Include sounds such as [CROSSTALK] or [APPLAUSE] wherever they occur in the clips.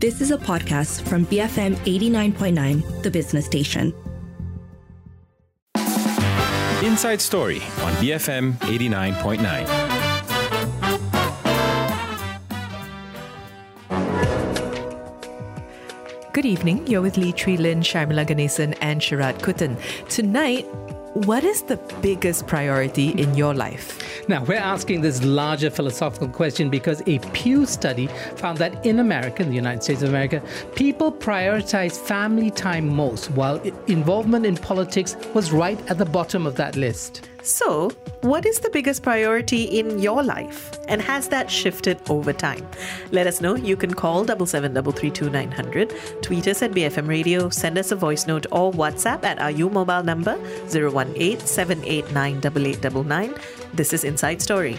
This is a podcast from BFM 89.9, the business station. Inside Story on BFM 89.9. Good evening. You're with Lee Tree Lin, Sharmila Ganesan, and Sharad Kuttan. Tonight, what is the biggest priority in your life? Now, we're asking this larger philosophical question because a Pew study found that in America, in the United States of America, people prioritize family time most, while involvement in politics was right at the bottom of that list. So, what is the biggest priority in your life? And has that shifted over time? Let us know. You can call 77332900, tweet us at BFM Radio, send us a voice note or WhatsApp at our U mobile number 018 789 This is Inside Story.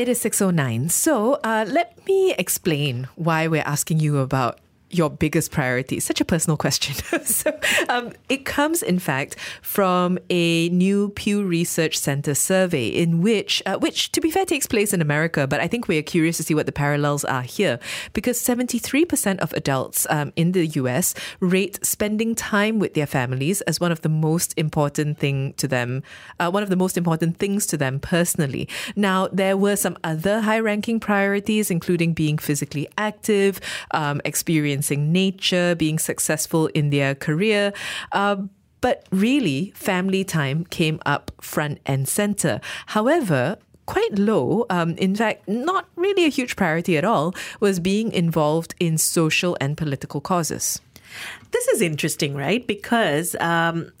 It is 609. So uh, let me explain why we're asking you about your biggest priority? Such a personal question. [LAUGHS] so, um, it comes, in fact, from a new Pew Research Center survey, in which, uh, which, to be fair, takes place in America, but I think we are curious to see what the parallels are here, because 73% of adults um, in the US rate spending time with their families as one of the most important thing to them, uh, one of the most important things to them personally. Now, there were some other high-ranking priorities, including being physically active, um, experiencing experiencing nature, being successful in their career. Uh, but really, family time came up front and center. However, quite low, um, in fact, not really a huge priority at all, was being involved in social and political causes. This is interesting, right? Because um,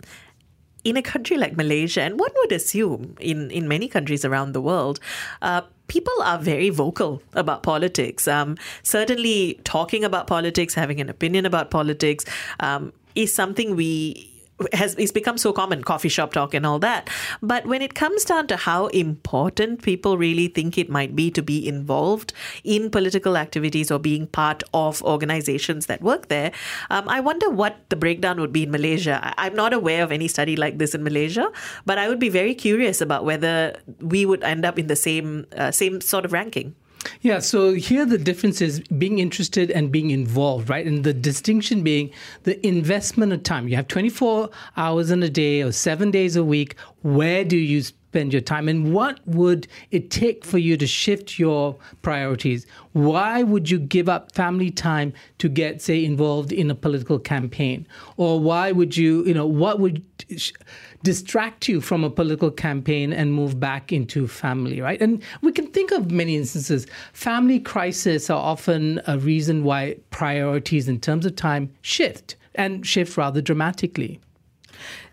in a country like Malaysia, and one would assume in, in many countries around the world, uh, people are very vocal about politics. Um, certainly, talking about politics, having an opinion about politics, um, is something we has it's become so common coffee shop talk and all that. But when it comes down to how important people really think it might be to be involved in political activities or being part of organizations that work there um, i wonder what the breakdown would be in malaysia. I'm not aware of any study like this in malaysia but i would be very curious about whether we would end up in the same uh, same sort of ranking yeah, so here the difference is being interested and being involved, right? And the distinction being the investment of time. You have 24 hours in a day or seven days a week. Where do you spend your time? And what would it take for you to shift your priorities? Why would you give up family time to get, say, involved in a political campaign? Or why would you, you know, what would distract you from a political campaign and move back into family, right? And we can think of many instances. Family crises are often a reason why priorities in terms of time shift and shift rather dramatically.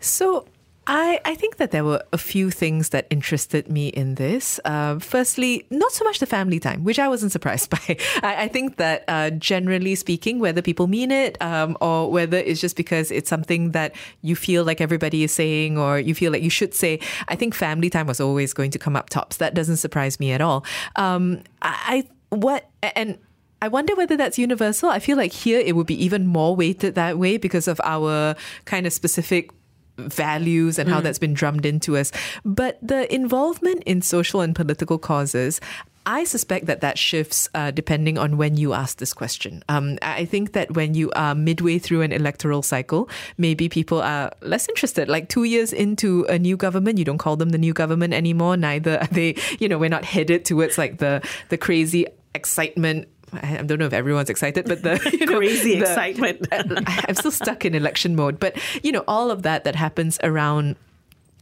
So, I, I think that there were a few things that interested me in this. Uh, firstly, not so much the family time, which I wasn't surprised [LAUGHS] by. I, I think that uh, generally speaking, whether people mean it um, or whether it's just because it's something that you feel like everybody is saying or you feel like you should say, I think family time was always going to come up tops. That doesn't surprise me at all. Um, I, I what and I wonder whether that's universal. I feel like here it would be even more weighted that way because of our kind of specific values and how mm. that's been drummed into us. But the involvement in social and political causes, I suspect that that shifts uh, depending on when you ask this question. Um, I think that when you are midway through an electoral cycle, maybe people are less interested. Like two years into a new government, you don't call them the new government anymore. Neither are they, you know, we're not headed towards like the the crazy excitement I don't know if everyone's excited, but the [LAUGHS] you know, crazy the, excitement. [LAUGHS] I'm still stuck in election mode. But you know, all of that that happens around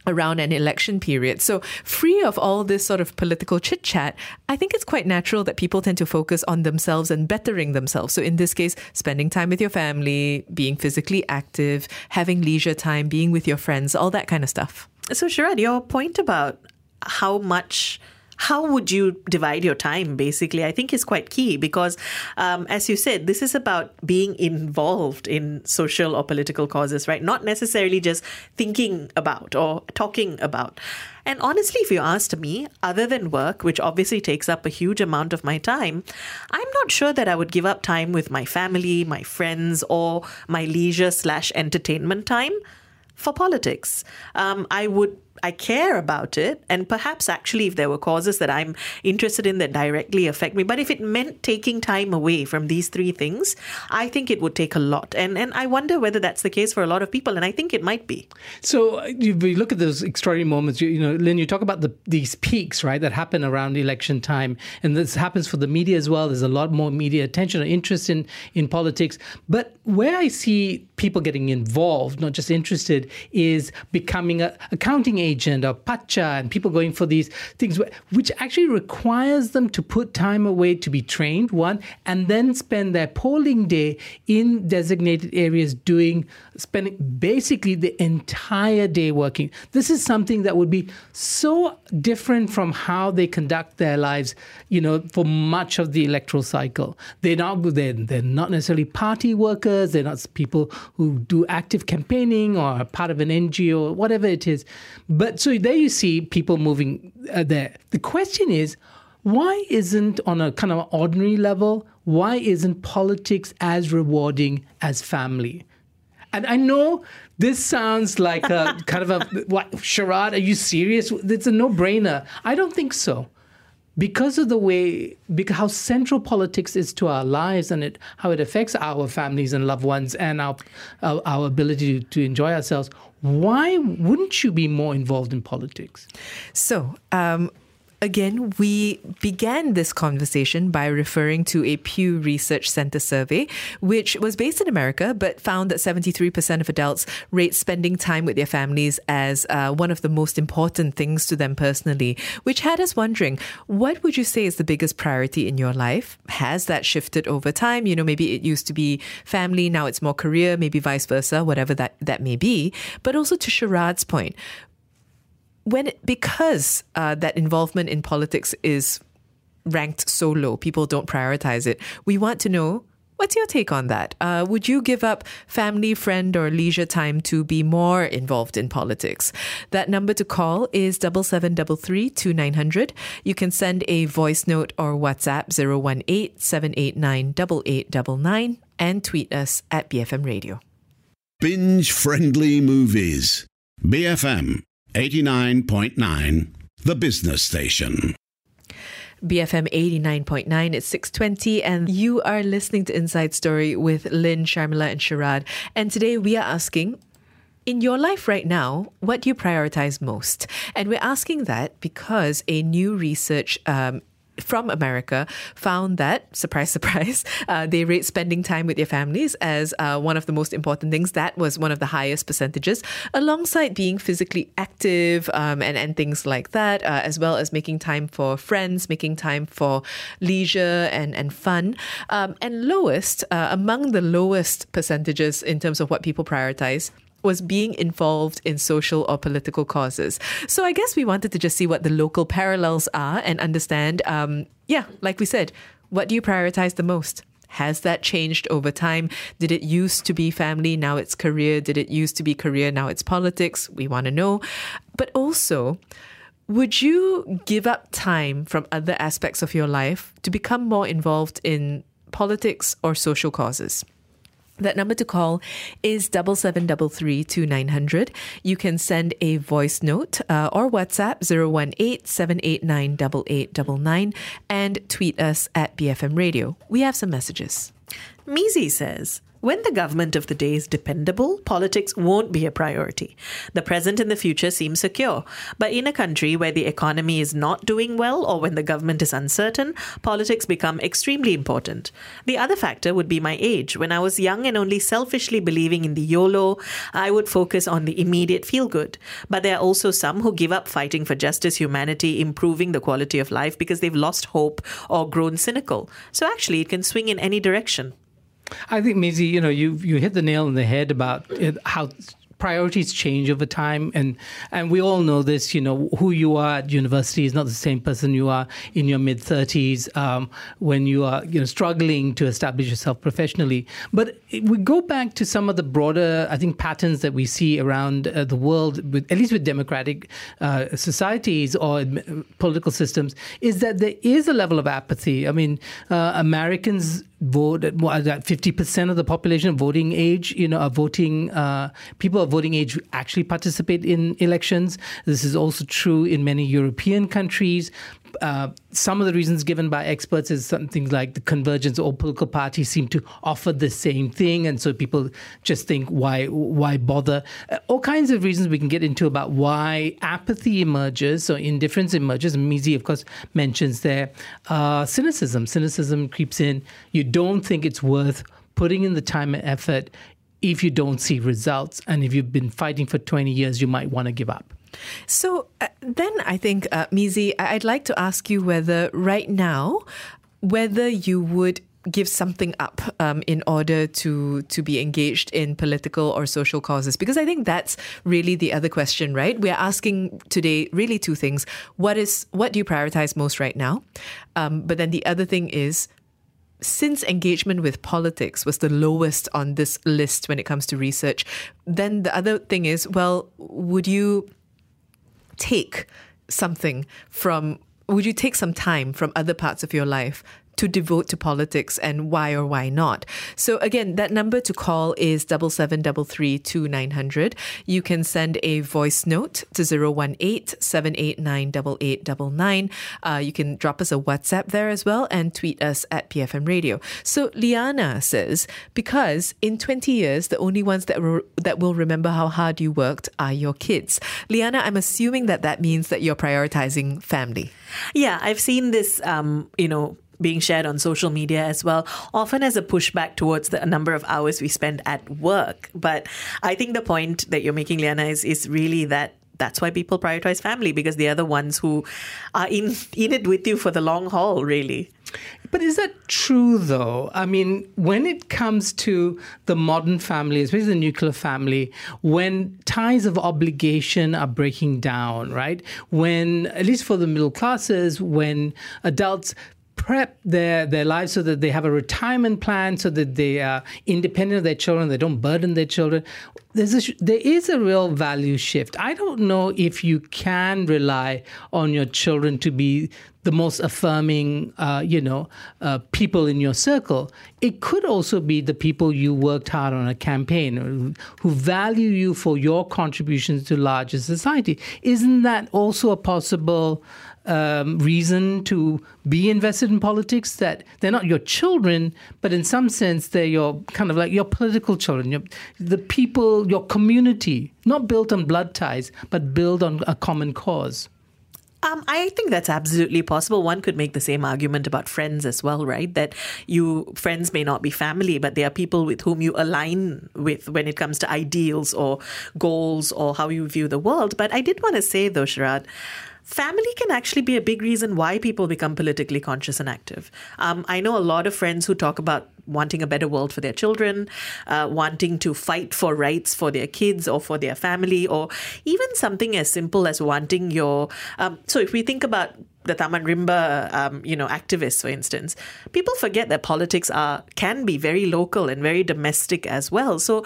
around an election period. So, free of all this sort of political chit chat, I think it's quite natural that people tend to focus on themselves and bettering themselves. So, in this case, spending time with your family, being physically active, having leisure time, being with your friends, all that kind of stuff. So, Sharad, your point about how much how would you divide your time basically i think is quite key because um, as you said this is about being involved in social or political causes right not necessarily just thinking about or talking about And honestly, if you asked me, other than work, which obviously takes up a huge amount of my time, I'm not sure that I would give up time with my family, my friends, or my leisure slash entertainment time for politics. Um, I would I care about it, and perhaps actually, if there were causes that I'm interested in that directly affect me, but if it meant taking time away from these three things, I think it would take a lot, and and I wonder whether that's the case for a lot of people, and I think it might be. So uh, you, look at those extraordinary moments. You, you, know, Lynn, you talk about the, these peaks, right, that happen around election time, and this happens for the media as well. There's a lot more media attention or interest in in politics, but where I see people getting involved, not just interested, is becoming a accounting agent or PACA and people going for these things, which actually requires them to put time away to be trained, one, and then spend their polling day in designated areas doing, spending basically the entire day working. This is something that would be so different from how they conduct their lives, you know, for much of the electoral cycle. They're not, they're, they're not necessarily party workers, they're not people who do active campaigning or are part of an NGO, or whatever it is. But so there you see people moving uh, there. The question is, why isn't on a kind of ordinary level, why isn't politics as rewarding as family? And I know this sounds like a [LAUGHS] kind of a what Sharad. Are you serious? It's a no-brainer. I don't think so because of the way because how central politics is to our lives and it how it affects our families and loved ones and our our, our ability to, to, enjoy ourselves why wouldn't you be more involved in politics? So um, Again, we began this conversation by referring to a Pew Research Center survey, which was based in America, but found that 73% of adults rate spending time with their families as uh, one of the most important things to them personally, which had us wondering what would you say is the biggest priority in your life? Has that shifted over time? You know, maybe it used to be family, now it's more career, maybe vice versa, whatever that, that may be. But also to Sharad's point, when it, because uh, that involvement in politics is ranked so low, people don't prioritize it. We want to know what's your take on that? Uh, would you give up family, friend, or leisure time to be more involved in politics? That number to call is double seven double three two nine hundred. You can send a voice note or WhatsApp zero one eight seven eight nine double eight double nine and tweet us at BFM Radio. Binge friendly movies. BFM 89.9, the business station. BFM 89.9, it's 620, and you are listening to Inside Story with Lynn, Sharmila, and Sharad. And today we are asking, in your life right now, what do you prioritize most? And we're asking that because a new research um, from America found that, surprise, [LAUGHS] surprise, uh, they rate spending time with their families as uh, one of the most important things. That was one of the highest percentages, alongside being physically active um, and, and things like that, uh, as well as making time for friends, making time for leisure and, and fun. Um, and lowest, uh, among the lowest percentages in terms of what people prioritize, was being involved in social or political causes. So I guess we wanted to just see what the local parallels are and understand, um, yeah, like we said, what do you prioritize the most? Has that changed over time? Did it used to be family, now it's career? Did it used to be career, now it's politics? We want to know. But also, would you give up time from other aspects of your life to become more involved in politics or social causes? That number to call is double seven double three two nine hundred. You can send a voice note uh, or WhatsApp zero one eight seven eight nine double eight double nine and tweet us at BFM Radio. We have some messages. Mizi says, when the government of the day is dependable, politics won't be a priority. The present and the future seem secure. But in a country where the economy is not doing well or when the government is uncertain, politics become extremely important. The other factor would be my age. When I was young and only selfishly believing in the YOLO, I would focus on the immediate feel good. But there are also some who give up fighting for justice, humanity, improving the quality of life because they've lost hope or grown cynical. So actually, it can swing in any direction. I think, Mizi, you know, you you hit the nail on the head about it, how priorities change over time, and and we all know this. You know, who you are at university is not the same person you are in your mid thirties um, when you are you know struggling to establish yourself professionally. But we go back to some of the broader, I think, patterns that we see around uh, the world, with, at least with democratic uh, societies or political systems, is that there is a level of apathy. I mean, uh, Americans vote at fifty percent of the population voting age. You know, are voting uh, people of voting age actually participate in elections. This is also true in many European countries. Uh, some of the reasons given by experts is something like the convergence. All political parties seem to offer the same thing, and so people just think, why, why bother? Uh, all kinds of reasons we can get into about why apathy emerges, so indifference emerges. Mizi, of course, mentions there uh, cynicism. Cynicism creeps in. You don't think it's worth putting in the time and effort if you don't see results, and if you've been fighting for 20 years, you might want to give up. So uh, then I think, uh, Mizi, I'd like to ask you whether right now, whether you would give something up um, in order to to be engaged in political or social causes. Because i think that's really the other question right? We're asking today really two things. What is what do you prioritize most right now? Um, but then the other thing is since engagement with politics was the lowest on this list when it comes to research then the other thing is well would you take something from would you take some time from other parts of your life to devote to politics and why or why not. So again, that number to call is double seven double three two nine hundred. You can send a voice note to 018 789 8899. Uh, you can drop us a WhatsApp there as well and tweet us at BFM Radio. So Liana says, because in 20 years, the only ones that, re- that will remember how hard you worked are your kids. Liana, I'm assuming that that means that you're prioritizing family. Yeah, I've seen this, um, you know, being shared on social media as well, often as a pushback towards the number of hours we spend at work. But I think the point that you're making, Liana, is, is really that that's why people prioritize family because they're the ones who are in [LAUGHS] in it with you for the long haul really. But is that true though? I mean when it comes to the modern family especially the nuclear family when ties of obligation are breaking down right? When at least for the middle classes when adults prep their, their lives so that they have a retirement plan so that they are independent of their children, they don't burden their children. There's a, there is a real value shift. I don't know if you can rely on your children to be the most affirming, uh, you know, uh, people in your circle. It could also be the people you worked hard on a campaign who value you for your contributions to larger society. Isn't that also a possible um, reason to be invested in politics that they're not your children, but in some sense they're your kind of like your political children, your, the people, your community, not built on blood ties, but built on a common cause. Um, I think that's absolutely possible. One could make the same argument about friends as well, right? That you friends may not be family, but they are people with whom you align with when it comes to ideals or goals or how you view the world. But I did want to say though, Sharad, family can actually be a big reason why people become politically conscious and active. Um, I know a lot of friends who talk about wanting a better world for their children, uh, wanting to fight for rights for their kids or for their family, or even something as simple as wanting your. Um, so if we think about the Taman Rimba, um, you know, activists, for instance, people forget that politics are can be very local and very domestic as well. So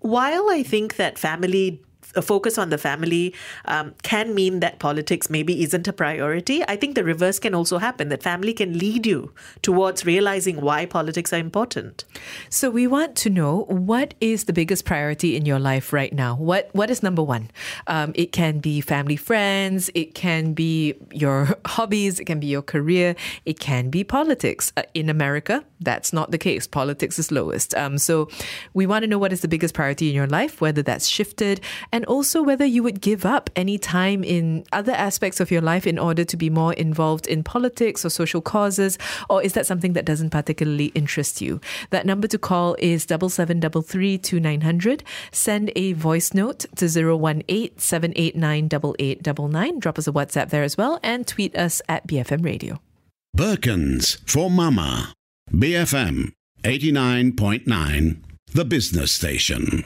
while I think that family a focus on the family um, can mean that politics maybe isn't a priority. I think the reverse can also happen that family can lead you towards realizing why politics are important. So we want to know what is the biggest priority in your life right now? What What is number one? Um, it can be family, friends. It can be your [LAUGHS] hobbies. It can be your career. It can be politics. Uh, in America, that's not the case. Politics is lowest. Um, so we want to know what is the biggest priority in your life, whether that's shifted, and and also whether you would give up any time in other aspects of your life in order to be more involved in politics or social causes, or is that something that doesn't particularly interest you? That number to call is double seven double three two nine hundred. Send a voice note to 018 789 8899. Drop us a WhatsApp there as well, and tweet us at BFM Radio. Birkins for Mama. BFM 89.9, the business station.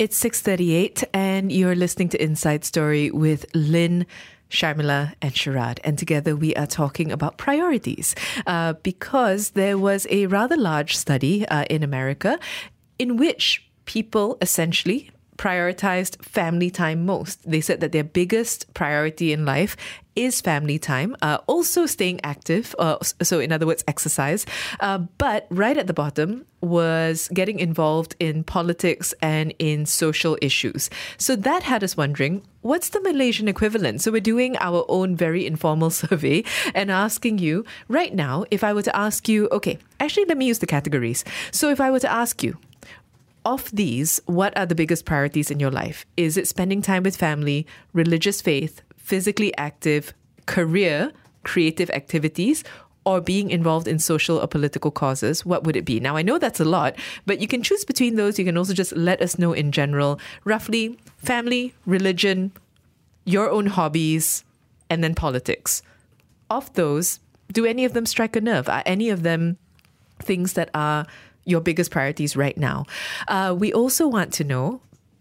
It's 6:38 and you're listening to Inside Story with Lynn Sharmila and Sharad. And together we are talking about priorities uh, because there was a rather large study uh, in America in which people essentially prioritized family time most. They said that their biggest priority in life is family time, uh, also staying active, uh, so in other words, exercise. Uh, but right at the bottom was getting involved in politics and in social issues. So that had us wondering what's the Malaysian equivalent? So we're doing our own very informal [LAUGHS] survey and asking you right now if I were to ask you, okay, actually, let me use the categories. So if I were to ask you, of these, what are the biggest priorities in your life? Is it spending time with family, religious faith, physically active, career, creative activities, or being involved in social or political causes? What would it be? Now, I know that's a lot, but you can choose between those. You can also just let us know in general, roughly family, religion, your own hobbies, and then politics. Of those, do any of them strike a nerve? Are any of them things that are your biggest priorities right now. Uh, we also want to know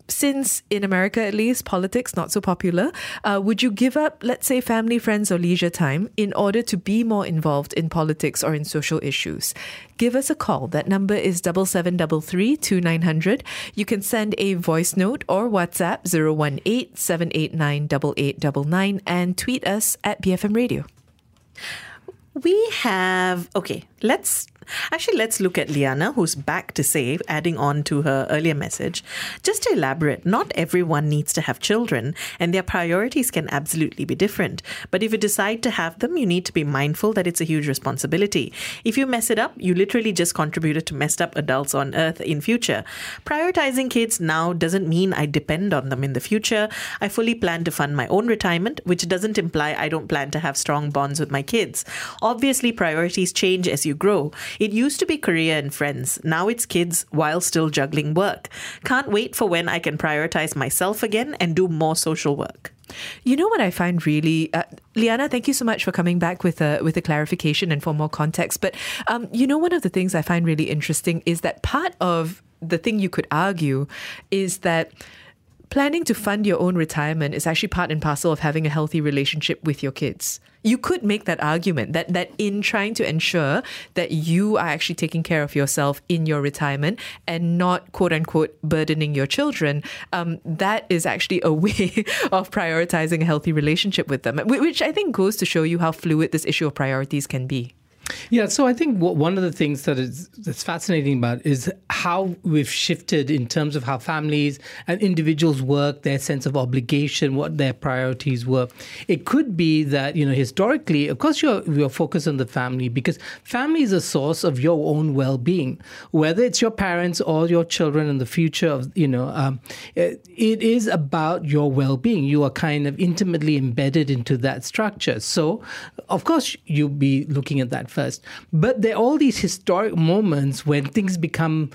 since in America at least politics not so popular, uh, would you give up, let's say, family, friends, or leisure time in order to be more involved in politics or in social issues? Give us a call. That number is double seven double three two nine hundred. You can send a voice note or WhatsApp 018 789 8899 and tweet us at BFM Radio. We have okay. Let's Actually, let's look at Liana, who's back to say, adding on to her earlier message. Just to elaborate, not everyone needs to have children, and their priorities can absolutely be different. But if you decide to have them, you need to be mindful that it's a huge responsibility. If you mess it up, you literally just contributed to messed up adults on earth in future. Prioritizing kids now doesn't mean I depend on them in the future. I fully plan to fund my own retirement, which doesn't imply I don't plan to have strong bonds with my kids. Obviously, priorities change as you grow. It used to be career and friends. Now it's kids while still juggling work. Can't wait for when I can prioritize myself again and do more social work. You know what I find really, uh, Liana. Thank you so much for coming back with a with a clarification and for more context. But um, you know, one of the things I find really interesting is that part of the thing you could argue is that planning to fund your own retirement is actually part and parcel of having a healthy relationship with your kids. You could make that argument that that in trying to ensure that you are actually taking care of yourself in your retirement and not quote unquote burdening your children, um, that is actually a [LAUGHS] way of prioritizing a healthy relationship with them, which I think goes to show you how fluid this issue of priorities can be. Yeah, so I think one of the things that is that's fascinating about is how we've shifted in terms of how families and individuals work, their sense of obligation, what their priorities were. It could be that you know historically, of course, you're you're focused on the family because family is a source of your own well-being, whether it's your parents or your children in the future. Of you know, um, it, it is about your well-being. You are kind of intimately embedded into that structure. So, of course, you'll be looking at that first. But there are all these historic moments when things become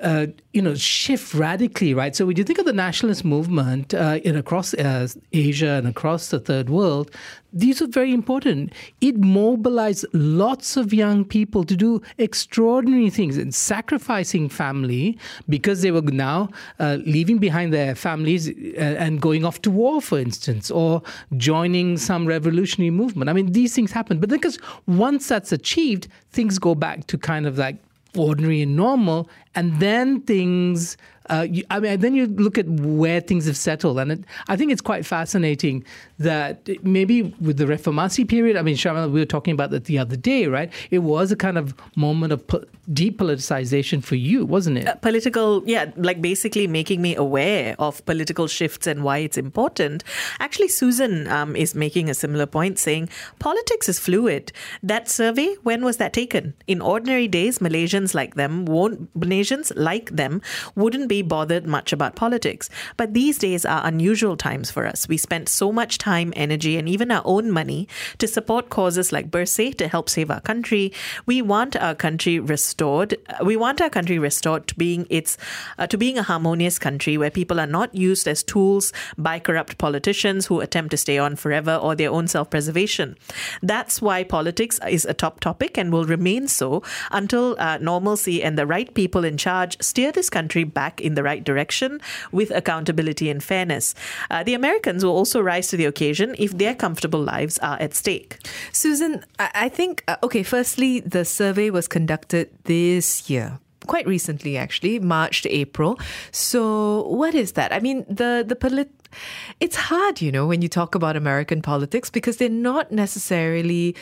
uh, you know, shift radically, right? So when you think of the nationalist movement uh, in across uh, Asia and across the third world, these are very important. It mobilized lots of young people to do extraordinary things and sacrificing family because they were now uh, leaving behind their families uh, and going off to war, for instance, or joining some revolutionary movement. I mean, these things happen. But because once that's achieved, things go back to kind of like ordinary and normal, and then things uh, you, I mean, then you look at where things have settled, and it, I think it's quite fascinating that maybe with the Reformasi period, I mean, Sharmila, we were talking about that the other day, right? It was a kind of moment of po- depoliticization for you, wasn't it? Uh, political, yeah, like basically making me aware of political shifts and why it's important. Actually, Susan um, is making a similar point, saying politics is fluid. That survey, when was that taken? In ordinary days, Malaysians like them won't Malaysians like them wouldn't be bothered much about politics. But these days are unusual times for us. We spent so much time, energy, and even our own money to support causes like Bersih to help save our country. We want our country restored. We want our country restored to being its uh, to being a harmonious country where people are not used as tools by corrupt politicians who attempt to stay on forever or their own self-preservation. That's why politics is a top topic and will remain so until uh, normalcy and the right people in charge steer this country back in the right direction with accountability and fairness. Uh, the Americans will also rise to the occasion if their comfortable lives are at stake. Susan, I I think, uh, okay, firstly, the survey was conducted this year. Quite recently, actually, March to April. So, what is that? I mean, the the polit- it's hard, you know, when you talk about American politics because they're not necessarily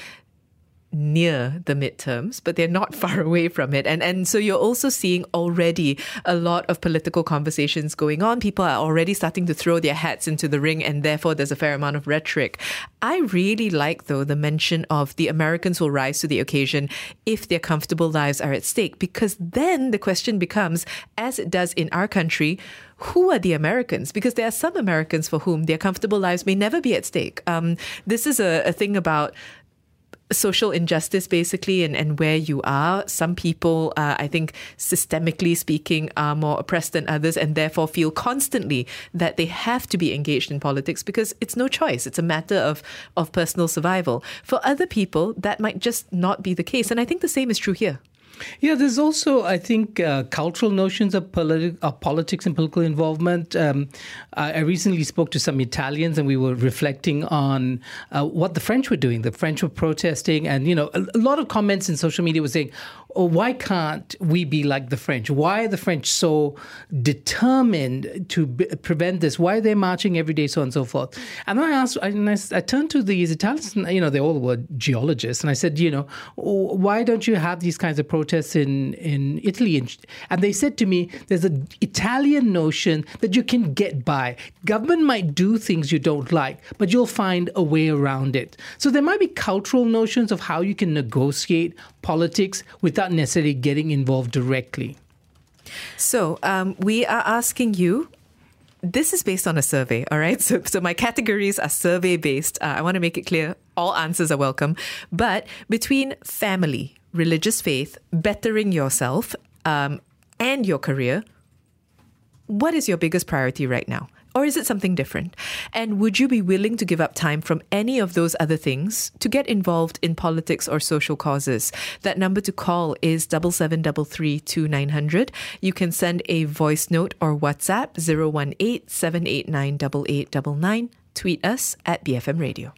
near the midterms, but they're not [LAUGHS] far away from it. And and so you're also seeing already a lot of political conversations going on. People are already starting to throw their hats into the ring, and therefore there's a fair amount of rhetoric. I really like though the mention of the Americans will rise to the occasion if their comfortable lives are at stake, because then the question becomes, as it does in our country, who are the Americans? Because there are some Americans for whom their comfortable lives may never be at stake. Um, this is a, a thing about social injustice basically and, and where you are. Some people uh, i think systemically speaking are more oppressed than others and therefore feel constantly that they have to be engaged in politics because it's no choice. It's a matter of of personal survival. For other people that might just not be the case. And i think the same is true here Yeah, there's also, I think, uh, cultural notions of, politi- of politics and political involvement. Um, I, I recently spoke to some Italians, and we were reflecting on uh, what the French were doing. The French were protesting, and you know, a, a lot of comments in social media were saying, "Oh, why can't we be like the French? Why are the French so determined to b- prevent this? Why are they marching every day, so on and so forth?" And then I asked, and I, I turned to these Italians, and, you know, they all were geologists, and I said, you know, "Oh, why don't you have these kinds of protests in in Italy? And, and they said to me, there's an Italian notion that you can get by. Government might do things you don't like, but you'll find a way around it. So there might be cultural notions of how you can negotiate politics without necessarily getting involved directly. So um, we are asking you. This is based on a survey, all right? [LAUGHS] So, so my categories are survey based. Uh, I want to make it clear all answers are welcome. But between family, religious faith, bettering yourself, um, and your career, what is your biggest priority right now? Or is it something different? And would you be willing to give up time from any of those other things to get involved in politics or social causes? That number to call is double seven double three two nine hundred. You can send a voice note or WhatsApp 018 789 Tweet us at BFM Radio.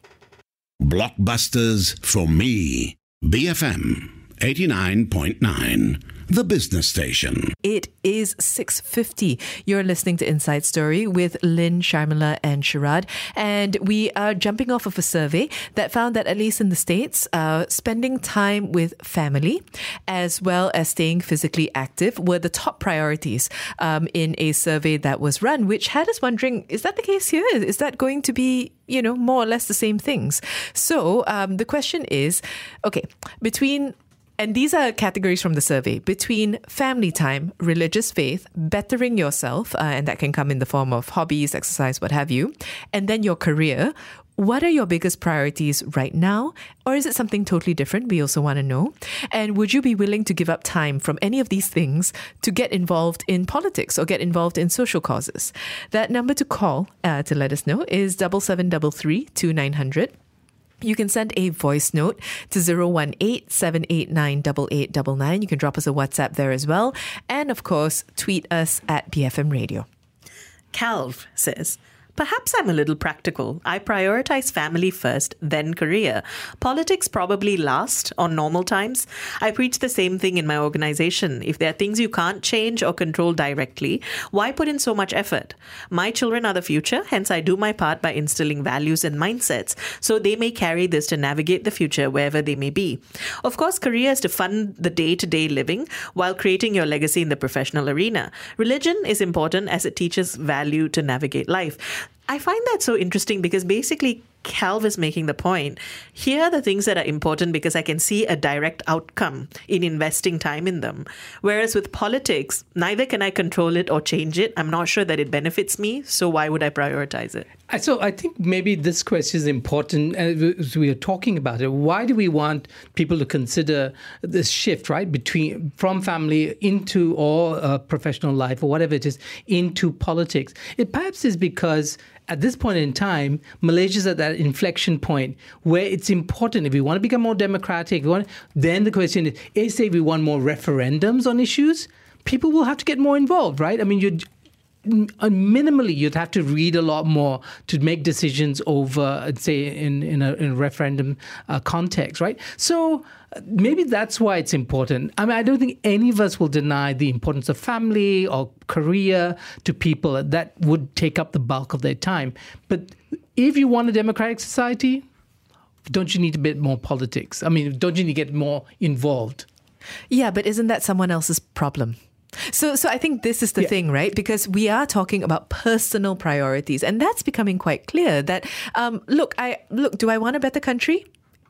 Blockbusters from me. BFM 89.9. The business station. It is 6.50. You're listening to Inside Story with Lynn, Sharmila and Sharad. And we are jumping off of a survey that found that at least in the States, uh, spending time with family as well as staying physically active were the top priorities um, in a survey that was run, which had us wondering, is that the case here? Is that going to be you know, more or less the same things. So um, the question is okay, between and these are categories from the survey between family time, religious faith, bettering yourself, uh, and that can come in the form of hobbies, exercise, what have you, and then your career. What are your biggest priorities right now? Or is it something totally different? We also want to know. And would you be willing to give up time from any of these things to get involved in politics or get involved in social causes? That number to call uh, to let us know is 7733 2900. You can send a voice note to 018-789-8899. You can drop us a WhatsApp there as well. And of course, tweet us at BFM Radio. Calv says, Perhaps I'm a little practical. I prioritize family first, then career. Politics probably last on normal times. I preach the same thing in my organization. If there are things you can't change or control directly, why put in so much effort? My children are the future, hence, I do my part by instilling values and mindsets so they may carry this to navigate the future wherever they may be. Of course, career is to fund the day to day living while creating your legacy in the professional arena. Religion is important as it teaches value to navigate life. I find that so interesting because basically Calv is making the point. Here are the things that are important because I can see a direct outcome in investing time in them. Whereas with politics, neither can I control it or change it. I'm not sure that it benefits me, so why would I prioritize it? So I think maybe this question is important as we are talking about it. Why do we want people to consider this shift, right, between from family into or uh, professional life or whatever it is into politics? It perhaps is because at this point in time, Malaysia's at that inflection point where it's important if we want to become more democratic, want, then the question is, is say we want more referendums on issues, people will have to get more involved, right? I mean, you uh, minimally you'd have to read a lot more to make decisions over say in in a, in a referendum uh, context right? So uh, maybe that's why it's important. I mean i don't think any of us will deny the importance of family or career to people that would take up the bulk of their time. But if you want a democratic society don't you need a bit more politics? I mean don't you need to get more involved? Yeah but isn't that someone else's problem so, so I think this is the Yeah. thing, right? Because we are talking about personal priorities, and that's becoming quite clear. That um, look, I look. Do I want a better country?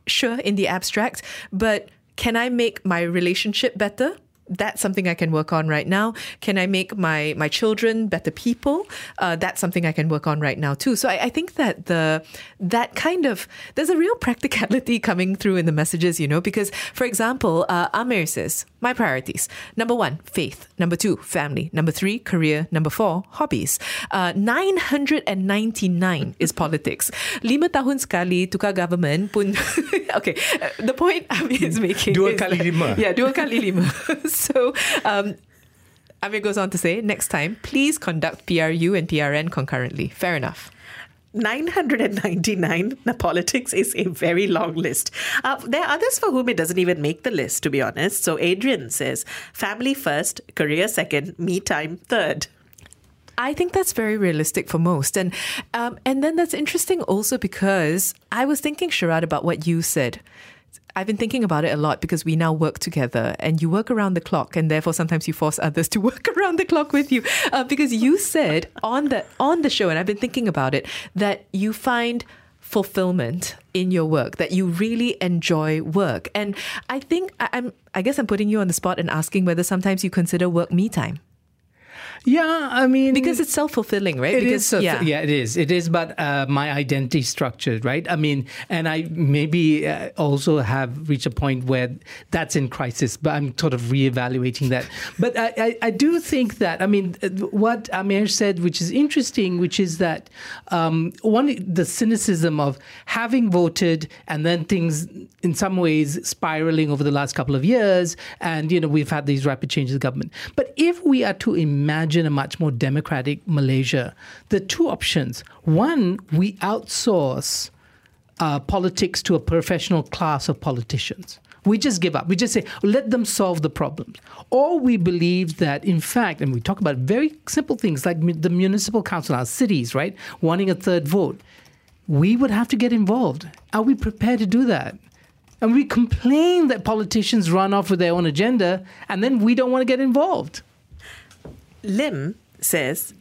Sure, in the abstract, but can I make my relationship better? That's something I can work on right now. Can I make my my children better people? Uh, that's something I can work on right now too. So I, I think that the that kind of there's a real [LAUGHS] practicality coming through in the messages, you know, because for example, uh, Amir says my priorities: number one, faith; number two, family; number three, career; number four, hobbies. Uh, Nine hundred and ninety nine [LAUGHS] is politics. Lima tahun sekali tukar government pun. [LAUGHS] okay, uh, the point [LAUGHS] Amir is making. Dua is kali lima. Yeah, dua kali lima. so. Um, Amir goes on to say, next time, please conduct PRU and PRN concurrently. Fair enough. 999 na politics is a very long list. Uh, there are others for whom it doesn't even make the list, to be honest. So Adrian says family first, career second, me time third. I think that's very realistic for most, and um, and then that's interesting also because I was thinking, Sharad, about what you said. I've been thinking about it a lot because we now work together, and you work around the clock, and therefore sometimes you force others to [LAUGHS] work around the clock with you. Uh, because you said on the on the show, and I've been thinking about it, that you find fulfillment in your work that you really enjoy work and i think I, i'm i guess i'm putting you on the spot and asking whether sometimes you consider work me time yeah i mean because it's self-fulfilling right It is because so- yeah. it is. It is, but uh, my identity structured, right? I mean, and I maybe uh, also have reached a point where that's in crisis, but I'm sort of reevaluating that. But I, I, I do think that, I mean, uh, what Amir said, which is interesting, which is that um, one, the cynicism of having voted and then things in some ways spiraling over the last couple of years, and, you know, we've had these rapid changes of government. But if we are to imagine a much more democratic Malaysia, the two options one, we outsource uh, politics to a professional class of politicians. We just give up. We just say, let them solve the problems. Or we believe that, in fact, and we talk about very simple things like the municipal council, our cities, right, wanting a third vote. We would have to get involved. Are we prepared to do that? And we complain that politicians run off with their own agenda, and then we don't want to get involved. Lim says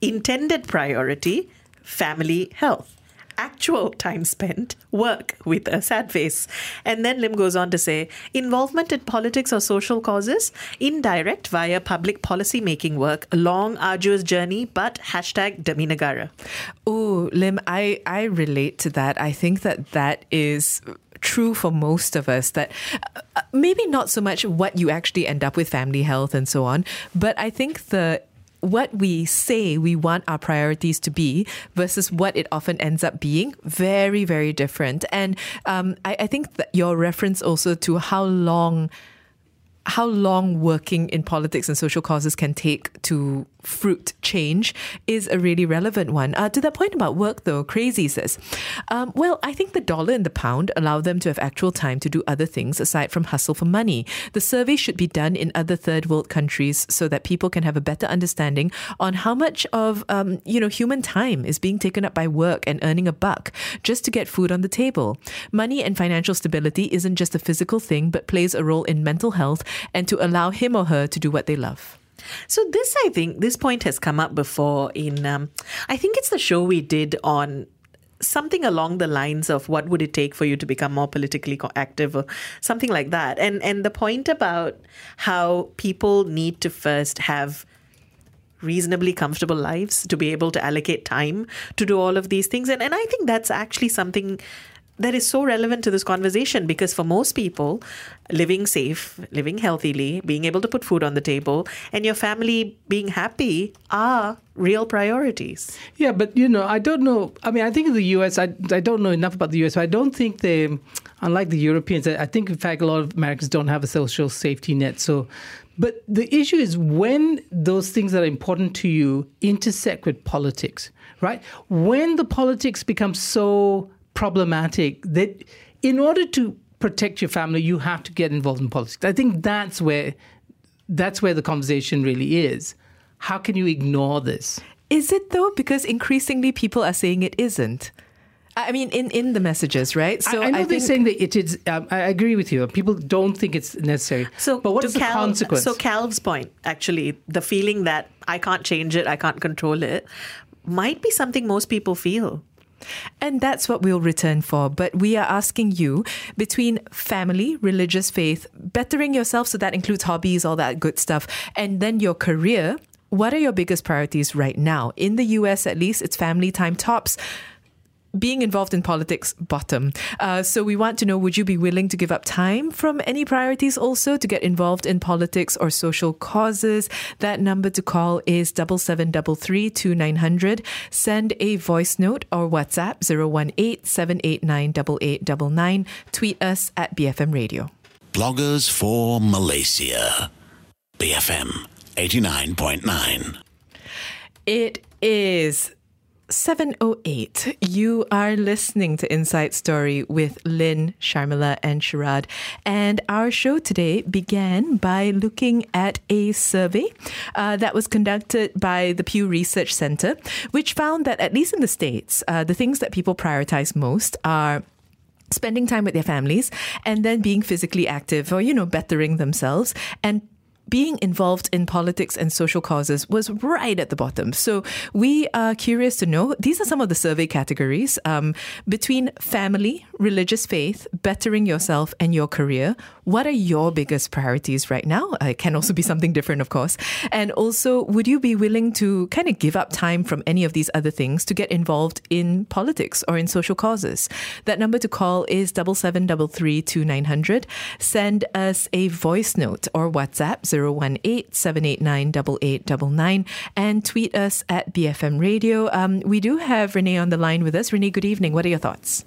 intended priority, family health. Actual time spent, work with a sad face. And then Lim goes on to say involvement in politics or social causes, indirect via public policy making work, long, arduous journey, but hashtag Demi Negara. Oh, Lim, I, I relate to that. I think that that is true for most of us that uh, maybe not so much what you actually end up with family health and so on, but I think the what we say we want our priorities to be versus what it often ends up being very very different. And um, I, I think that your reference also to how long how long working in politics and social causes can take to fruit change is a really relevant one. Uh, to that point about work, though, Crazy says, um, well, I think the dollar and the pound allow them to have actual time to do other things aside from hustle for money. The survey should be done in other third world countries so that people can have a better understanding on how much of um, you know human time is being taken up by work and earning a buck just to get food on the table. Money and financial stability isn't just a physical thing, but plays a role in mental health and to allow him or her to do what they love. So this, I think, this point has come up before in, um, I think it's the show we did on something along the lines of what would it take for you to become more politically active or something like that. And and the point about how people need to first have reasonably comfortable lives to be able to allocate time to do all of these things. And and I think that's actually something that is so relevant to this conversation because for most people, living safe, living healthily, being able to put food on the table, and your family being happy are real priorities. Yeah, but you know, I don't know. I mean, I think in the US, I, I don't know enough about the US, but I don't think they, unlike the Europeans, I think in fact a lot of Americans don't have a social safety net. So, but the issue is when those things that are important to you intersect with politics, right? When the politics become so problematic that in order to protect your family, you have to get involved in politics. I think that's where that's where the conversation really is. How can you ignore this? Is it though? Because increasingly people are saying it isn't. I mean, in, in the messages, right? So I, I know I they're saying that it is. Um, I agree with you. People don't think it's necessary. So, but what is the Cal, consequence? So, Calv's point, actually, the feeling that I can't change it, I can't control it, might be something most people feel. And that's what we'll return for. But we are asking you between family, religious faith, bettering yourself, so that includes hobbies, all that good stuff, and then your career. What are your biggest priorities right now? In the US, at least, it's family time tops being involved in politics bottom. Uh, so we want to know would you be willing to give up time from any priorities also to get involved in politics or social causes? That number to call is double seven double three two nine hundred. Send a voice note or WhatsApp 018 789 8899. Tweet us at BFM Radio. Bloggers for Malaysia. BFM 89.9. It is 708. You are listening to Inside Story with Lynn, Sharmila, and Sharad. And our show today began by looking at a survey uh, that was conducted by the Pew Research Center, which found that, at least in the States, uh, the things that people prioritize most are spending time with their families and then being physically active or, you know, bettering themselves and being involved in politics and social causes was right at the bottom. So we are curious to know these are some of the survey categories um, between family, religious faith, bettering yourself, and your career. What are your biggest priorities right now? It can also be something different, of course. And also, would you be willing to kind of give up time from any of these other things to get involved in politics or in social causes? That number to call is double seven double three two nine hundred. Send us a voice note or WhatsApp 018 789 8899 and tweet us at BFM Radio. Um, we do have Renee on the line with us. Renee, good evening. What are your thoughts?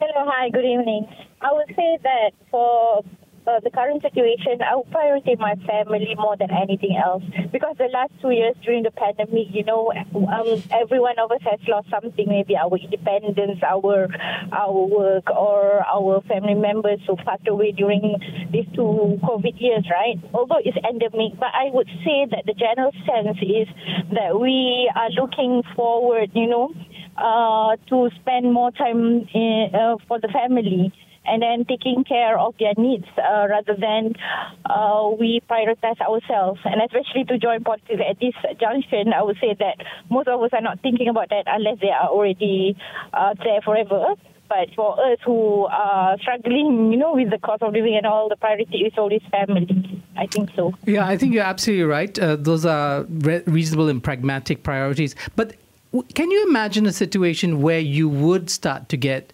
Hello, hi, good evening. I would say that for uh, the current situation, I would prioritize my family more than anything else. Because the last two years during the pandemic, you know, um, every one of us has lost something. Maybe our independence, our our work, or our family members who passed away during these two COVID years, right? Although it's endemic, but I would say that the general sense is that we are looking forward, you know, uh, to spend more time in, uh, for the family and then taking care of their needs uh, rather than uh, we prioritize ourselves. And especially to join politics at this junction, I would say that most of us are not thinking about that unless they are already uh, there forever. But for us who are struggling, you know, with the cost of living and all, the priority is always family. I think so. Yeah, I think you're absolutely right. Uh, those are re- reasonable and pragmatic priorities. But can you imagine a situation where you would start to get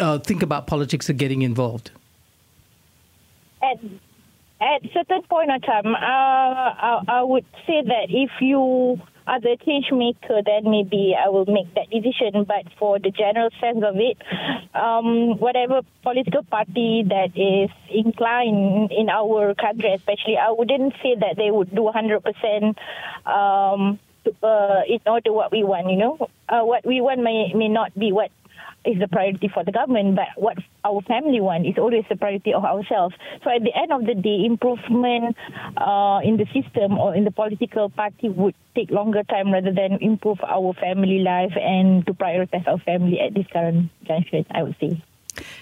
uh, think about politics and getting involved? At at certain point of time, uh, I, I would say that if you are the change maker, then maybe I will make that decision. But for the general sense of it, um, whatever political party that is inclined in our country, especially, I wouldn't say that they would do 100% um, uh, in order what we want. You know, uh, what we want may may not be what is the priority for the government, but what our family want is always the priority of ourselves. So at the end of the day, improvement uh, in the system or in the political party would take longer time rather than improve our family life and to prioritize our family at this current juncture, I would say.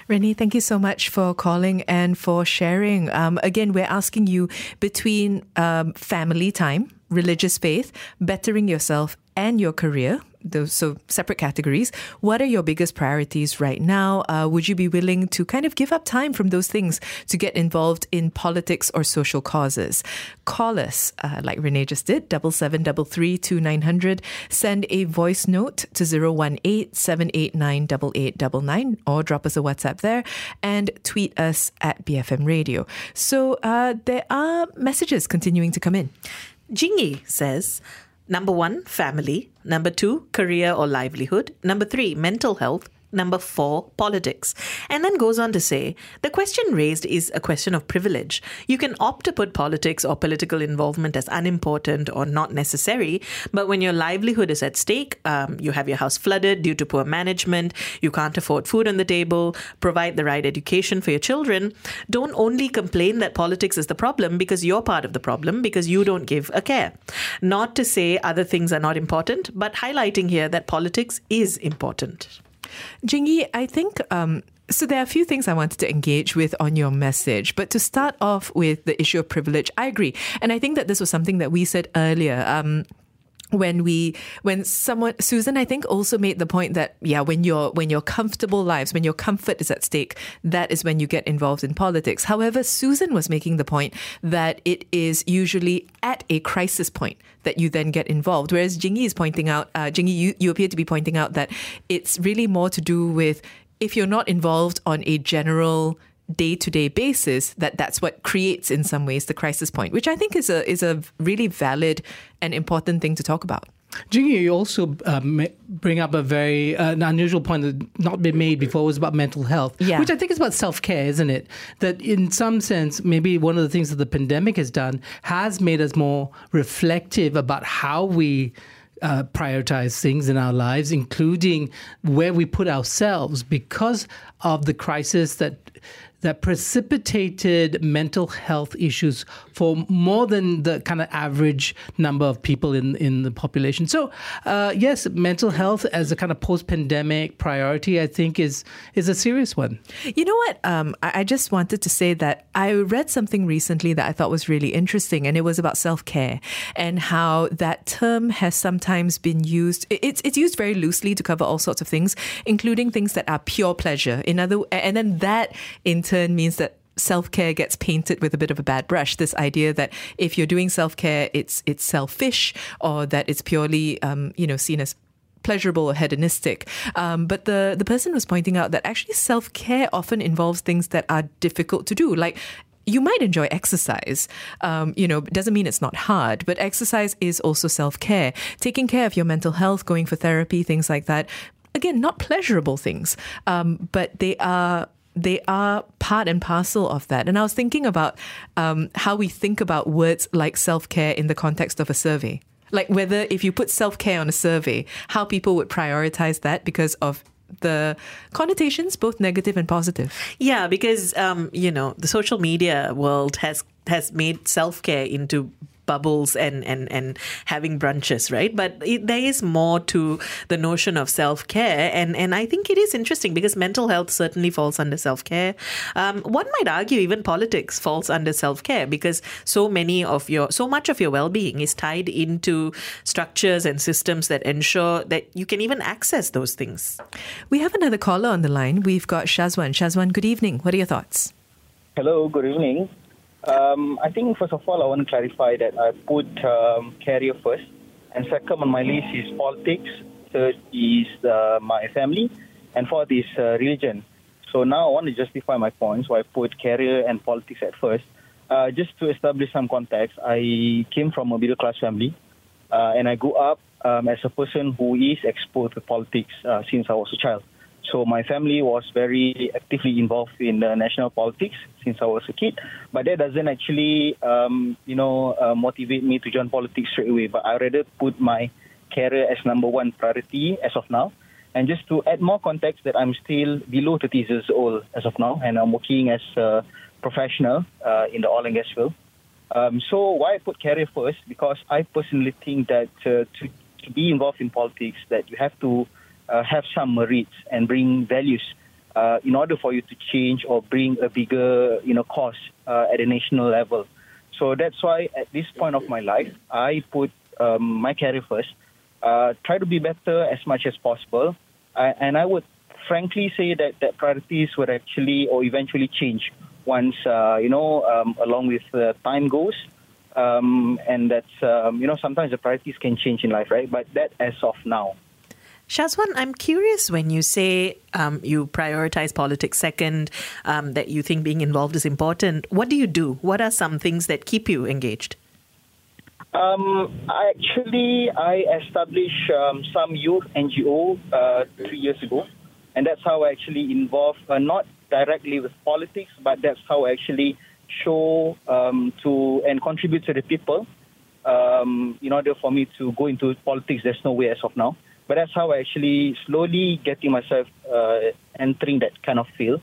Renee, thank you so much for calling and for sharing. Um, again, we're asking you between um, family time, religious faith, bettering yourself, and your career those so separate categories. What are your biggest priorities right now? Uh, would you be willing to kind of give up time from those things to get involved in politics or social causes? Call us, uh, like Renee just did, double seven double three two nine hundred. Send a voice note to zero one eight seven eight nine double eight double nine, or drop us a WhatsApp there, and tweet us at BFM Radio. So uh, there are messages continuing to come in. Jingy says, number one, family. Number two, career or livelihood. Number three, mental health. Number four, politics. And then goes on to say the question raised is a question of privilege. You can opt to put politics or political involvement as unimportant or not necessary, but when your livelihood is at stake, um, you have your house flooded due to poor management, you can't afford food on the table, provide the right education for your children, don't only complain that politics is the problem because you're part of the problem because you don't give a care. Not to say other things are not important, but highlighting here that politics is important. Jingy, I think um, so. There are a few things I wanted to engage with on your message, but to start off with the issue of privilege, I agree, and I think that this was something that we said earlier. Um, when we when someone Susan I think also made the point that yeah when your when your comfortable lives when your comfort is at stake that is when you get involved in politics. However Susan was making the point that it is usually at a crisis point that you then get involved. Whereas Jingy is pointing out uh, you, you appear to be pointing out that it's really more to do with if you're not involved on a general day-to-day basis that that's what creates in some ways the crisis point which i think is a is a really valid and important thing to talk about Jingy, you also uh, bring up a very uh, an unusual point that not been made before was about mental health, Yeah. which I think is about self care, isn't it? That in some sense, maybe one of the things that the pandemic has done has made us more reflective about how we. Uh, prioritize things in our lives, including where we put ourselves, because of the crisis that that precipitated mental health issues for more than the kind of average number of people in, in the population. So, uh, yes, mental health as a kind of post pandemic priority, I think, is, is a serious one. You know what? Um, I, I just wanted to say that I read something recently that I thought was really interesting, and it was about self care and how that term has sometimes been used. it- It's it's used very loosely to cover all sorts of things, including things that are pure pleasure. In other, and then that in turn means that self care gets painted with a bit of a bad brush. This idea that if you're doing self care, it's it's selfish, or that it's purely um, you know seen as pleasurable or hedonistic. Um, but the the person was pointing out that actually self care often involves things that are difficult to do, like. You might enjoy exercise. Um, you know, doesn't mean it's not hard, but exercise is also self care. Taking care of your mental health, going for therapy, things like that. Again, not pleasurable things, um, but they are they are part and parcel of that. And I was thinking about um, how we think about words like self care in the context of a survey. Like whether if you put self care on a survey, how people would prioritize that because of the connotations, both negative and positive. Yeah, because um, you know the social media world has has made self care into bubbles and, and, and having brunches, right? But it, there is more to the notion of self care, and and I think it is interesting because mental health certainly falls under self care. Um, one might argue even politics falls under self care because so many of your so much of your well being is tied into structures and systems that ensure that you can even access those things. We have another caller on the line. We've got Shazwan. Shazwan, good evening. What are your thoughts? Hello, good evening. Um, I think first of all, I want to clarify that I put um, career first, and second on my list is politics. Third is uh, my family, and fourth is uh, religion. So now I want to justify my point. So I put career and politics at first. Uh, just to establish some context, I came from a middle class family, uh, and I grew up um, as a person who is exposed to politics uh, since I was a child. So my family was very actively involved in the national politics since I was a kid, but that doesn't actually, um, you know, uh, motivate me to join politics straight away. But I rather put my career as number one priority as of now. And just to add more context, that I'm still below 30 years old as of now, and I'm working as a professional uh, in the oil and gas field. Um, so why I put career first? Because I personally think that uh, to, to be involved in politics, that you have to uh, have some merits and bring values uh, in order for you to change or bring a bigger, you know, cause uh, at a national level. So that's why at this point of my life, I put um, my career first. uh, try to be better as much as possible. And I would frankly say that, that priorities would actually or eventually change once, uh, you know, um, along with time goes. Um, and that's, um, you know, sometimes the priorities can change in life, right? But that as of now. Shazwan, I'm curious when you say um, you prioritize politics second, um, that you think being involved is important. What do you do? What are some things that keep you engaged? Um, I actually I established um, some youth NGO uh, three years ago, and that's how I actually involved uh, not directly with politics, but that's how I actually show um, to and contribute to the people. Um, in order for me to go into politics, there's no way as of now. But that's how I actually slowly getting myself uh, entering that kind of field.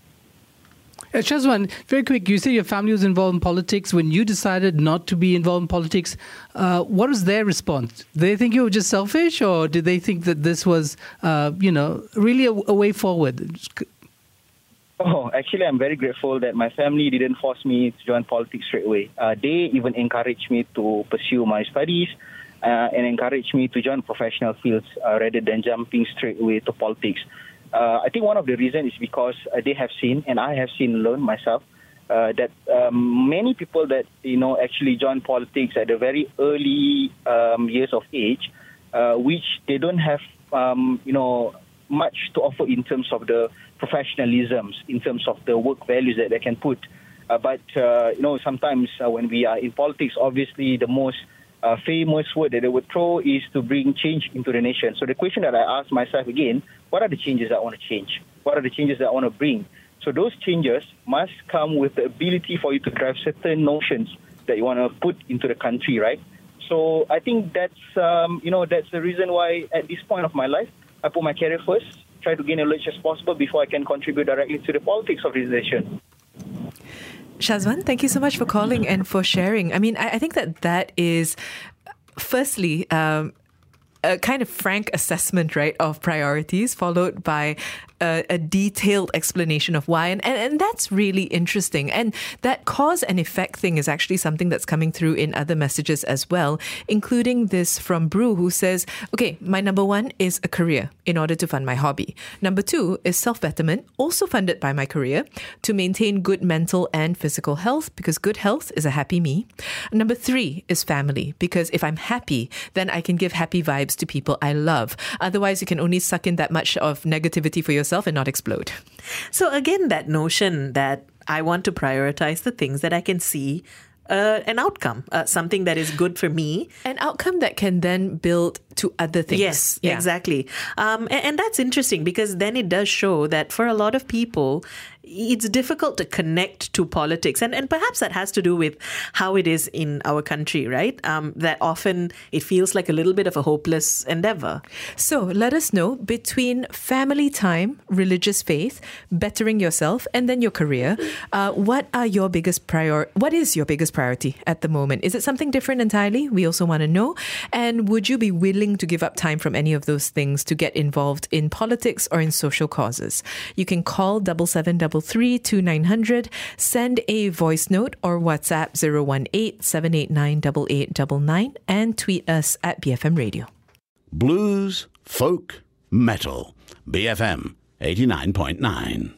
Uh, Shazwan, very quick, you say your family was involved in politics. When you decided not to be involved in politics, uh, what was their response? Did they think you were just selfish, or did they think that this was, uh, you know, really a, a, way forward? Oh, actually, I'm very grateful that my family didn't force me to join politics straight away. Uh, they even encouraged me to pursue my studies and encouraged me to join professional fields uh, rather than jumping straight away to politics. Uh, I think one of the reasons is because uh, they have seen, and I have seen learn myself, uh, that um, many people that you know actually join politics at a very early um, years of age, uh, which they don't have um, you know much to offer in terms of the professionalisms, in terms of the work values that they can put. but you know sometimes when we are in politics, obviously the most uh, famous word that they would throw is to bring change into the nation. So the question that I ask myself again, what are the changes I want to change? What are the changes that I want to bring? So those changes must come with the ability for you to drive certain notions that you want to put into the country, right? So I think that's um, you know that's the reason why at this point of my life I put my career first, try to gain knowledge as possible before I can contribute directly to the politics of this nation. Shazwan, thank you so much for calling and for sharing. I mean, I, I think that that is, firstly, um, a kind of frank assessment, right, of priorities, followed by a, a, detailed explanation of why. And, and, and that's really interesting. And that cause and effect thing is actually something that's coming through in other messages as well, including this from Brew, who says, okay, my number one is a career in order to fund my hobby. Number two is self betterment, also funded by my career, to maintain good mental and physical health, because good health is a happy me. Number three is family, because if I'm happy, then I can give happy vibes to people I love. Otherwise, you can only suck in that much of negativity for yourself yourself and not explode. So, again, that notion that I want to prioritize the things that I can see uh, an outcome, uh, something that is good for me. An outcome that can then build to other things. Yes, yeah. exactly. Um, and, and, that's interesting because then it does show that for a lot of people, it's difficult to connect to politics. And, and perhaps that has to do with how it is in our country, right? Um, that often it feels like a little bit of a hopeless endeavor. So let us know between family time, religious faith, bettering yourself, and then your career, uh, what are your biggest prior? What is your biggest priority at the moment? Is it something different entirely? We also want to know. And would you be willing to give up time from any of those things to get involved in politics or in social causes? You can call double seven double three two nine hundred. Send a voice note or WhatsApp 018 789 and tweet us at BFM Radio. Blues, folk, metal. BFM 89.9.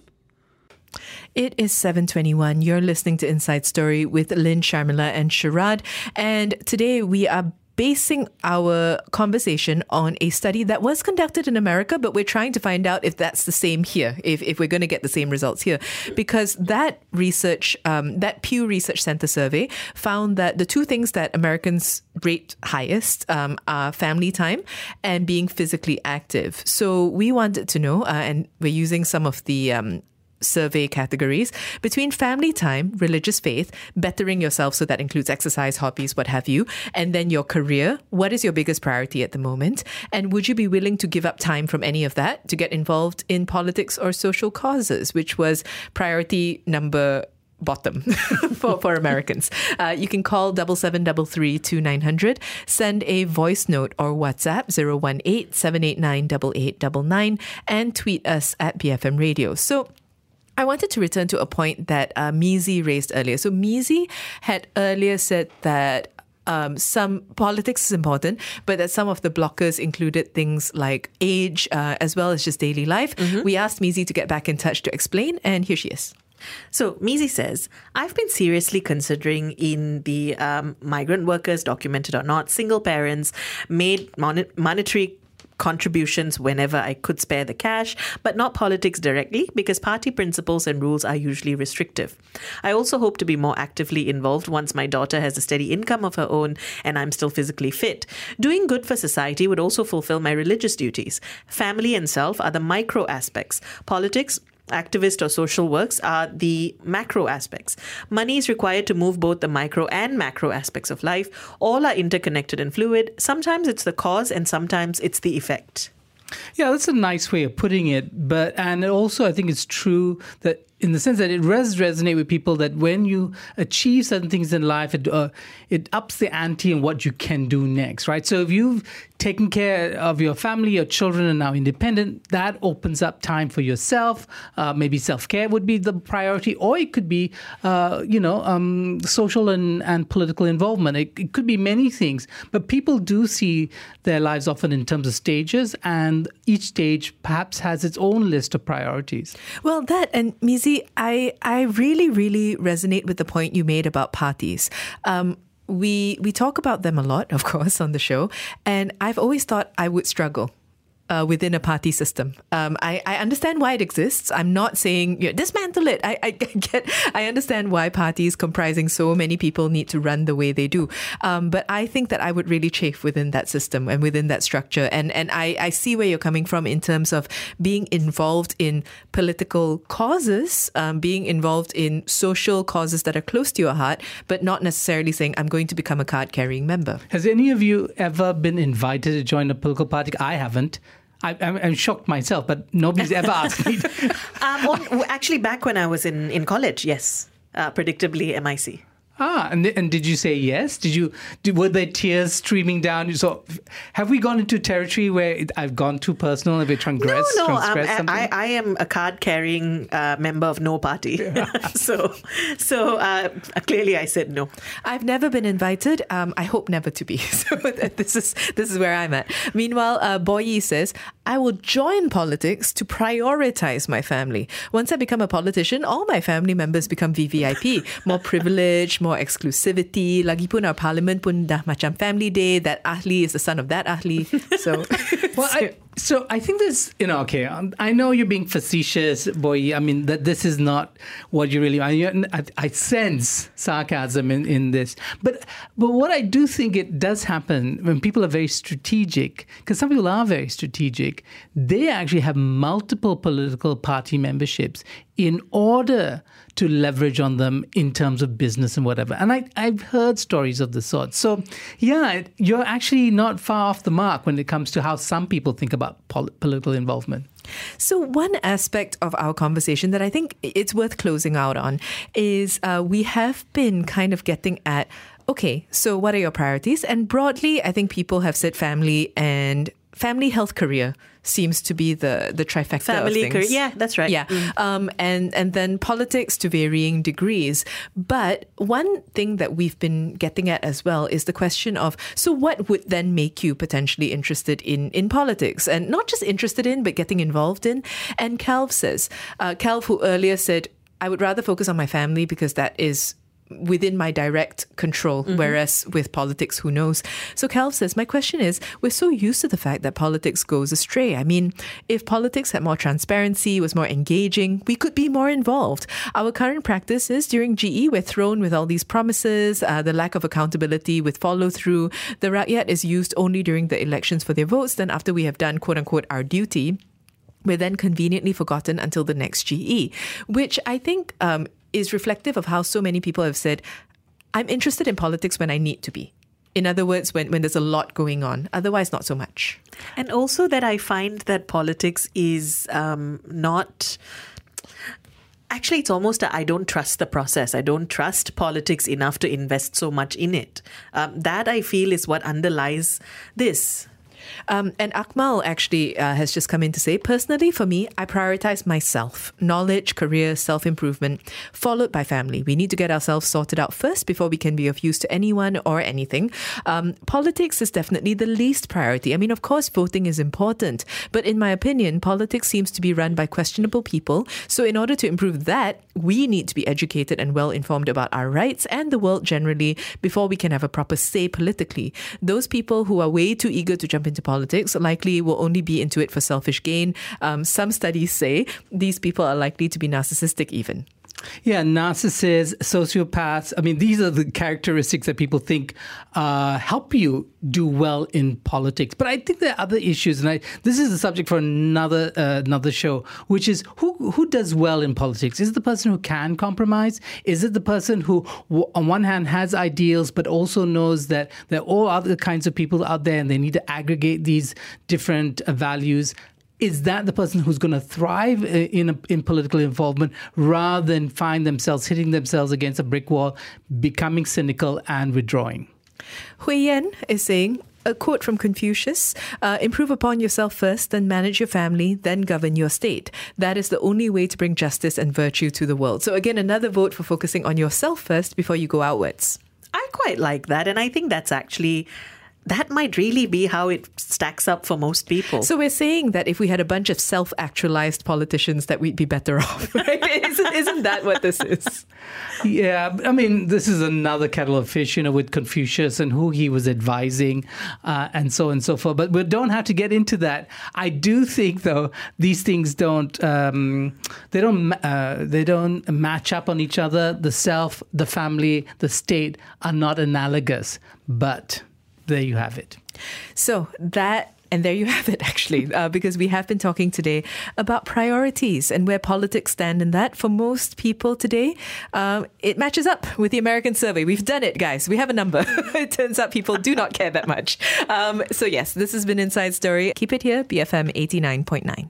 It is 721. You're listening to Inside Story with Lynn Sharmila and Sharad. And today we are basing our conversation on a study that was conducted in America, but we're trying to find out if that's the same here, if, if we're going to get the same results here. Because that research, um, that Pew Research Center survey found that the two things that Americans rate highest um, are family time and being physically active. So we wanted to know, uh, and we're using some of the um, survey categories between family time, religious faith, bettering yourself, so that includes exercise, hobbies, what have you, and then your career. What is your biggest priority at the moment? And would you be willing to give up time from any of that to get involved in politics or social causes, which was priority number bottom [LAUGHS] for, for Americans. Uh, you can call double seven double three two nine hundred. Send a voice note or WhatsApp 018 789 8899 and tweet us at BFM Radio. So I wanted to return to a point that uh, Mizi raised earlier. So Mizi had earlier said that um, some politics is important, but that some of the blockers included things like age uh, as well as just daily life. We asked Mizi to get back in touch to explain, and here she is. So Mizi says, I've been seriously considering in the um, migrant workers, documented or not, single parents, made mon- monetary contributions whenever I could spare the cash, but not politics directly because party principles and rules are usually restrictive. I also hope to be more actively involved once my daughter has a steady income of her own and I'm still physically fit. Doing good for society would also fulfill my religious duties. Family and self are the micro aspects. Politics activist or social works are the macro aspects. Money is required to move both the micro and macro aspects of life. All are interconnected and fluid. Sometimes it's the cause and sometimes it's the effect. Yeah, that's a nice way of putting it. But and also, I think it's true that in the sense that it does resonate with people that when you achieve certain things in life, it uh, it ups the ante in what you can do next, right? So if you've taken care of your family, your children are now independent, that opens up time for yourself. Uh, maybe self care would be the priority, or it could be, uh, you know, um, social and, and political involvement. It, it could be many things, but people do see their lives often in terms of stages, and each stage perhaps has its own list of priorities. Well, that and Mizi, I I really really resonate with the point you made about parties. Um, we we talk about them a lot, of course, on the show, and I've always thought I would struggle. Uh, within a party system, um, I, I understand why it exists. I'm not saying you know, dismantle it. I, [LAUGHS] I get, I understand why parties comprising so many people need to run the way they do. Um, but I think that I would really chafe within that system and within that structure. And and I, I see where you're coming from in terms of being involved in political causes, um, being involved in social causes that are close to your heart, but not necessarily saying I'm going to become a card carrying member. Has any of you ever been invited to join a political party? I haven't. I, I'm, I'm shocked myself, but nobody's ever [LAUGHS] asked me. Um, on- actually, back when I was in, in college, yes, uh, predictably MIC. Ah, and, and did you say yes? Did you? Did, were there tears streaming down? So, have we gone into territory where it, I've gone too personal and we transgress? no, no. Um, transgress something? I, I am a card carrying uh, member of no party. [LAUGHS] [LAUGHS] so, so uh, clearly I said no. I've never been invited. Um, I hope never to be. So this is this is where I'm at. Meanwhile, uh, Boyi says, "I will join politics to prioritize my family. Once I become a politician, all my family members become VVIP, [LAUGHS] more privilege, more exclusivity. Lagipun our parliament pun dah macam family day. That ahli is the son of that ahli. So, [LAUGHS] well, I, so I think this, you know, okay, um, I know you're being facetious, boy. I mean, that this is not what you really. I, I, sense sarcasm in, in this, but but what I do think it does happen when people are very strategic, because some people are very strategic. They actually have multiple political party memberships in order to leverage on them in terms of business and whatever. And I, I've heard stories of the sort. So, yeah, you're actually not far off the mark when it comes to how some people think about pol- political involvement. So, one aspect of our conversation that I think it's worth closing out on is uh, we have been kind of getting at okay, so what are your priorities? And broadly, I think people have said family and family health career seems to be the the trifecta Family of things. Yeah, that's right. Yeah, um, and and then politics to varying degrees. But one thing that we've been getting at as well is the question of so what would then make you potentially interested in in politics and not just interested in but getting involved in. And Calv says, uh, Calv who earlier said I would rather focus on my family because that is within my direct control, whereas with politics, who knows? So Calv says, My question is, we're so used to the fact that politics goes astray. I mean, if politics had more transparency, was more engaging, we could be more involved. Our current practice is during GE, we're thrown with all these promises, uh, the lack of accountability with follow through. The rakyat is used only during the elections for their votes. Then after we have done quote unquote our duty, we're then conveniently forgotten until the next GE, which I think um, is reflective of how so many people have said, I'm interested in politics when I need to be. In other words, when, when there's a lot going on, otherwise, not so much. And also that I find that politics is um, not. Actually, it's almost I don't trust the process. I don't trust politics enough to invest so much in it. Um, that I feel is what underlies this. Um, and Akmal actually uh, has just come in to say, personally, for me, I prioritize myself, knowledge, career, self improvement, followed by family. We need to get ourselves sorted out first before we can be of use to anyone or anything. Um, politics is definitely the least priority. I mean, of course, voting is important, but in my opinion, politics seems to be run by questionable people. So, in order to improve that, we need to be educated and well informed about our rights and the world generally before we can have a proper say politically. Those people who are way too eager to jump into politics likely will only be into it for selfish gain. Um, some studies say these people are likely to be narcissistic, even. Yeah, narcissists, sociopaths. I mean, these are the characteristics that people think uh, help you do well in politics. But I think there are other issues, and I, this is a subject for another uh, another show, which is who who does well in politics? Is it the person who can compromise? Is it the person who, on one hand, has ideals, but also knows that there are all other kinds of people out there, and they need to aggregate these different uh, values? Is that the person who's going to thrive uh, in in political involvement rather than find themselves hitting themselves against a brick wall, becoming cynical and withdrawing? Hui Yan is saying, a quote from Confucius uh, improve upon yourself first, then manage your family, then govern your state. That is the only way to bring justice and virtue to the world. So, again, another vote for focusing on yourself first before you go outwards. I quite like that. And I think that's actually that might really be how it stacks up for most people. So we're saying that if we had a bunch of self-actualized politicians, that we'd be better [LAUGHS] off, right? isn't, isn't that what this is? Yeah, I mean, this is another kettle of fish, you know, with Confucius and who he was advising, uh, and so on and so forth. But we don't have to get into that. I do think, though, these things don't um, they don't uh, they don't match up on each other. The self, the family, the state are not analogous, but there you have it. So that and there you have it, actually, uh, because we have been talking today about priorities and where politics stand in that. For most people today, um, it matches up with the American survey. We've done it, guys. We have a number. [LAUGHS] it turns out people do not care that much. Um, so, yes, this has been Inside Story. Keep it here, BFM 89.9.